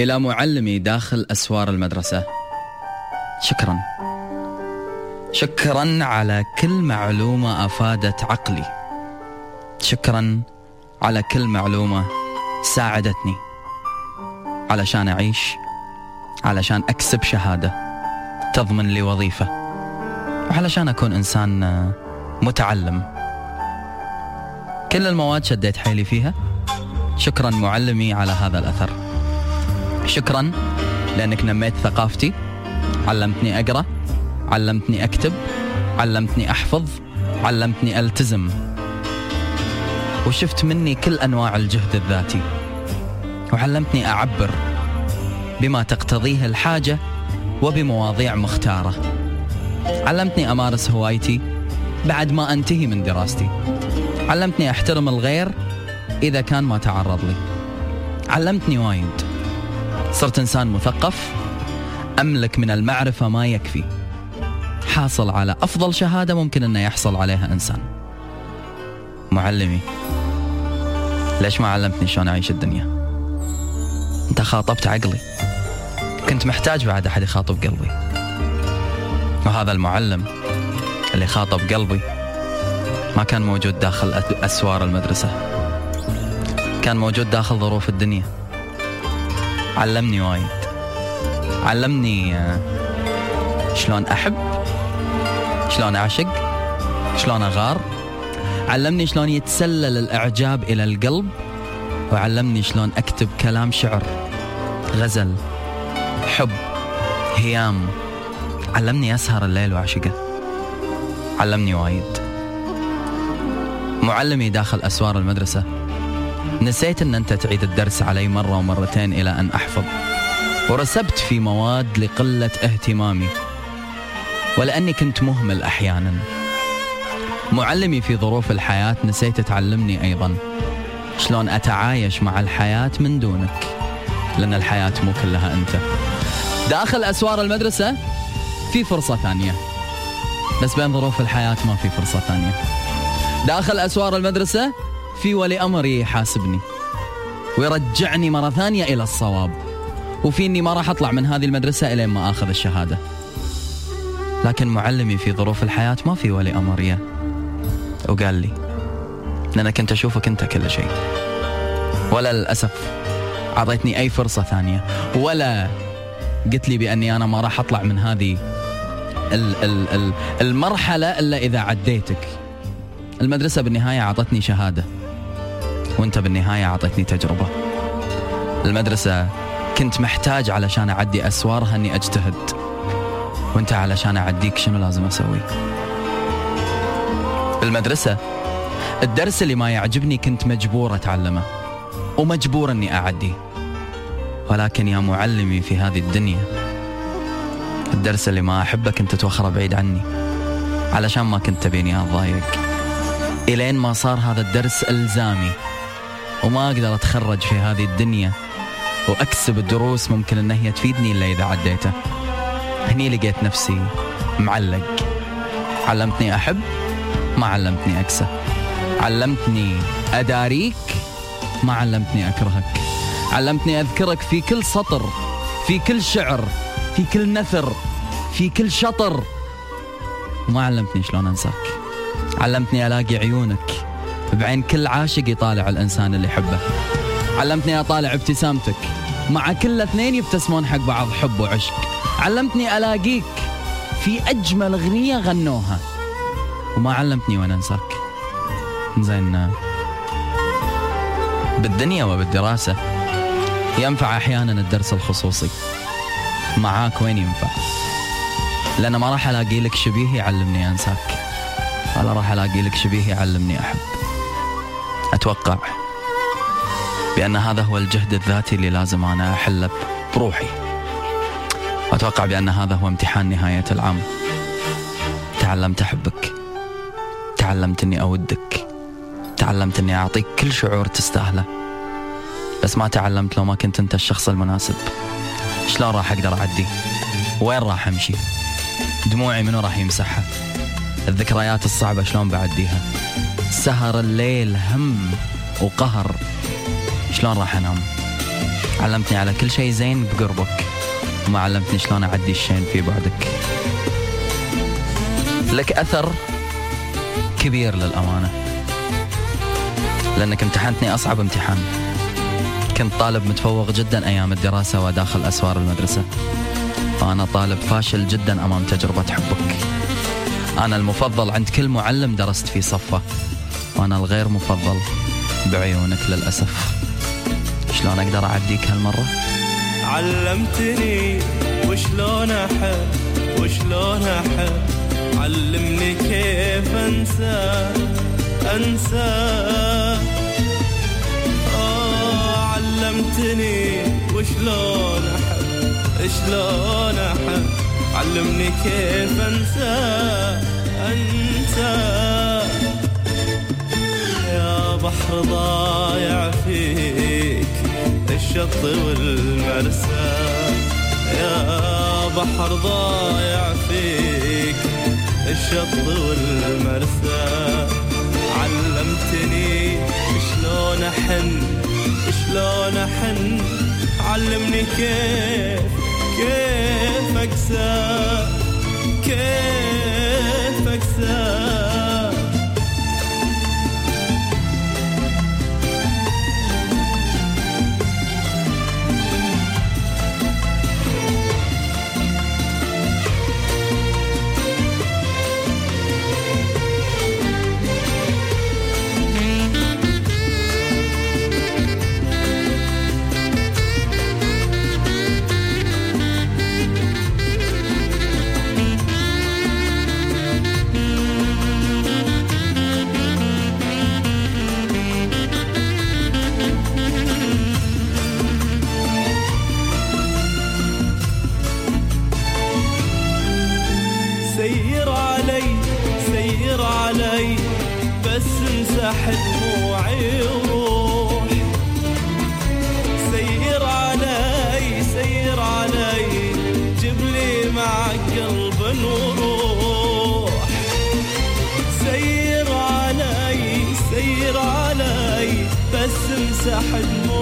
إلى معلمي داخل أسوار المدرسة. شكرا. شكرا على كل معلومة أفادت عقلي. شكرا على كل معلومة ساعدتني. علشان أعيش علشان أكسب شهادة تضمن لي وظيفة. وعلشان أكون إنسان متعلم. كل المواد شديت حيلي فيها. شكرا معلمي على هذا الأثر. شكرا لأنك نميت ثقافتي علمتني أقرأ علمتني أكتب علمتني أحفظ علمتني ألتزم. وشفت مني كل أنواع الجهد الذاتي. وعلمتني أعبر بما تقتضيه الحاجة وبمواضيع مختارة. علمتني أمارس هوايتي بعد ما أنتهي من دراستي. علمتني أحترم الغير إذا كان ما تعرض لي. علمتني وايد. صرت إنسان مثقف أملك من المعرفة ما يكفي. حاصل على أفضل شهادة ممكن أنه يحصل عليها إنسان. معلمي ليش ما علمتني شلون أعيش الدنيا؟ أنت خاطبت عقلي. كنت محتاج بعد أحد يخاطب قلبي. وهذا المعلم اللي خاطب قلبي ما كان موجود داخل أسوار المدرسة. كان موجود داخل ظروف الدنيا. علمني وايد. علمني آه، شلون أحب شلون أعشق شلون أغار. علمني شلون يتسلل الإعجاب إلى القلب وعلمني شلون أكتب كلام شعر غزل حب هيام. علمني أسهر الليل وأعشقه. علمني وايد. معلمي داخل أسوار المدرسة. نسيت أن أنت تعيد الدرس علي مرة ومرتين إلى أن أحفظ. ورسبت في مواد لقلة اهتمامي. ولأني كنت مهمل أحيانا. معلمي في ظروف الحياة نسيت تعلمني أيضا. شلون أتعايش مع الحياة من دونك؟ لأن الحياة مو كلها أنت. داخل أسوار المدرسة؟ في فرصة ثانية. بس بين ظروف الحياة ما في فرصة ثانية. داخل أسوار المدرسة؟ في ولي أمري يحاسبني ويرجعني مرة ثانية إلى الصواب. وفي إني ما راح أطلع من هذه المدرسة إلى ما آخذ الشهادة. لكن معلمي في ظروف الحياة ما في ولي أمر وقال لي لأن كنت أشوفك أنت كل شيء. ولا للأسف أعطيتني أي فرصة ثانية. ولا قلت لي بأني أنا ما راح أطلع من هذه المرحلة إلا إذا عديتك. المدرسة بالنهاية أعطتني شهادة. وانت بالنهاية أعطتني تجربة. المدرسة كنت محتاج علشان أعدي أسوارها أني أجتهد. وانت علشان أعديك شنو لازم أسوي؟ بالمدرسة الدرس اللي ما يعجبني كنت مجبور أتعلمه. ومجبور أني أعديه ولكن يا معلمي في هذه الدنيا الدرس اللي ما أحبه كنت توخره بعيد عني. علشان ما كنت تبيني أضايق إلين ما صار هذا الدرس إلزامي. وما أقدر أتخرج في هذه الدنيا وأكسب الدروس ممكن أن هي تفيدني إلا إذا عديته هني لقيت نفسي معلق. علمتني أحب ما علمتني أكسى علمتني أداريك ما علمتني أكرهك. علمتني أذكرك في كل سطر في كل شعر في كل نثر في كل شطر. وما علمتني شلون أنساك. علمتني ألاقي عيونك. بعين كل عاشق يطالع الإنسان اللي يحبه. علمتني أطالع ابتسامتك. مع كل اثنين يبتسمون حق بعض حب وعشق. علمتني ألاقيك في أجمل أغنية غنوها. وما علمتني وأنا أنساك. زين. بالدنيا وبالدراسة ينفع أحيانا الدرس الخصوصي. معاك وين ينفع؟ لأن ما راح ألاقي لك شبيه يعلمني أنساك. ولا راح ألاقي لك شبيه يعلمني أحب. أتوقع بأن هذا هو الجهد الذاتي اللي لازم أنا أحله بروحي. وأتوقع بأن هذا هو امتحان نهاية العام. تعلمت أحبك. تعلمت أني أودك. تعلمت أني أعطيك كل شعور تستاهله. بس ما تعلمت لو ما كنت أنت الشخص المناسب. شلون راح أقدر أعدي؟ وين راح أمشي؟ دموعي منو راح يمسحها؟ الذكريات الصعبة شلون بعديها؟ سهر الليل هم وقهر. شلون راح أنام؟ علمتني على كل شيء زين بقربك. وما علمتني شلون أعدي الشين في بعدك. لك أثر كبير للأمانة. لأنك امتحنتني أصعب امتحان. كنت طالب متفوق جدا أيام الدراسة وداخل أسوار المدرسة. وأنا طالب فاشل جدا أمام تجربة حبك. أنا المفضل عند كل معلم درست في صفة. وأنا الغير مفضل بعيونك للأسف. شلون أقدر أعديك هالمرة؟ علمتني وشلون أحب وشلون أحب. علمني كيف أنسى أنسى. آه علمتني وشلون أحب شلون أحب. علمني كيف أنسى أنسى. يا بحر ضايع فيك الشط والمرسى. يا بحر ضايع فيك الشط والمرسى. علمتني شلون أحن شلون أحن. علمني كيف كيف أكسى كيف أكسى. امسح دموعي وروح سير علي سير علي جيب لي مع قلب وروح سير علي سير علي بس امسح دموعي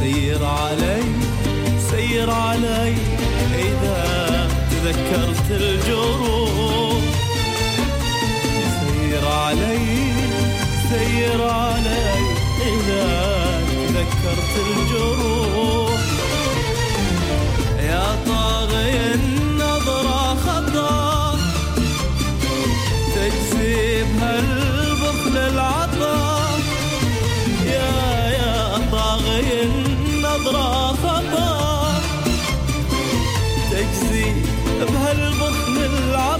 سير علي سير علي. إذا تذكرت الجروح سير علي سير علي. إذا تذكرت الجروح يا طاغي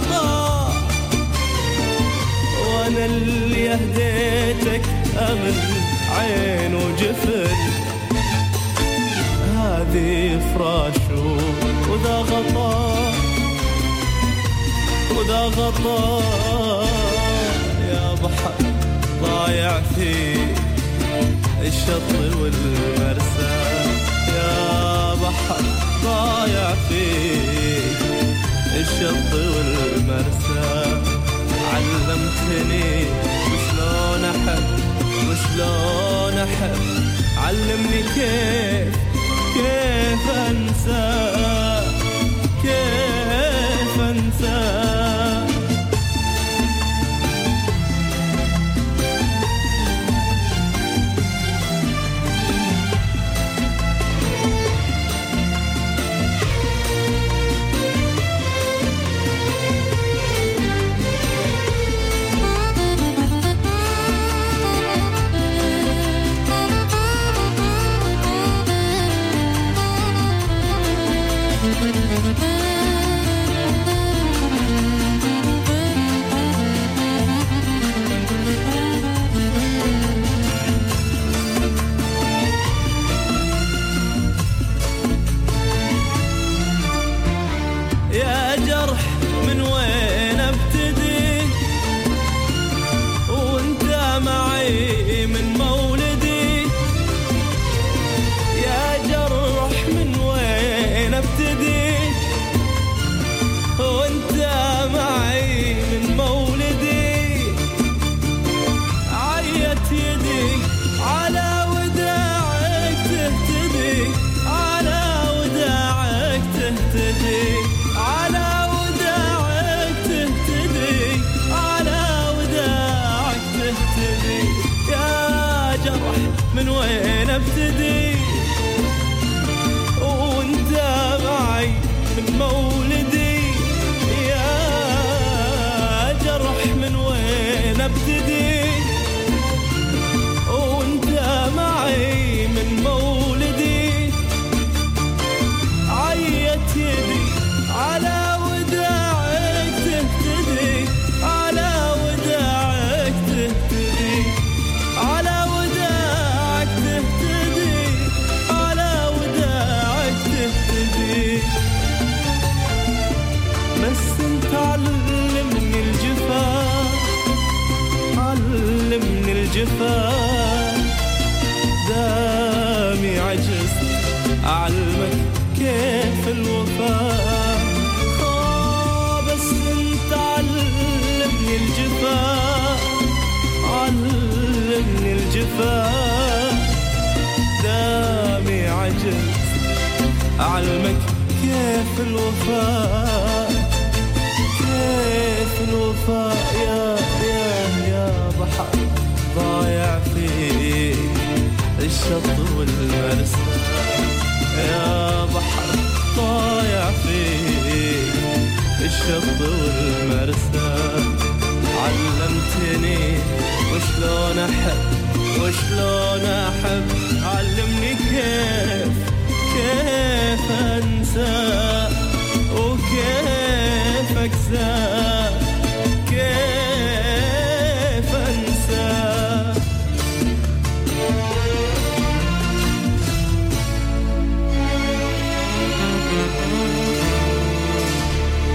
العطا وأنا اللي أهديتك أمل عين وجفن هذه فراش وذا غطا وذا غطا. يا بحر ضايع في الشط والمرسى. يا بحر ضايع في الشط والمرسى. علمتني وشلون أحب وشلون أحب. علمني كيف كيف أنسى. ابتدي يا جرح من وين ابتدي؟ وانت معي من مولدي. أعلمك كيف الوفاء آه بس انت علمني الجفا. علمني الجفا. دامي عجزت أعلمك كيف الوفاء كيف الوفاء يا يا يا بحر ضايع في الشط والمرسى يا بحر ضايع في الشط والمرسى. علمتني وشلون أحب وشلون أحب. علمني كيف كيف أنسى.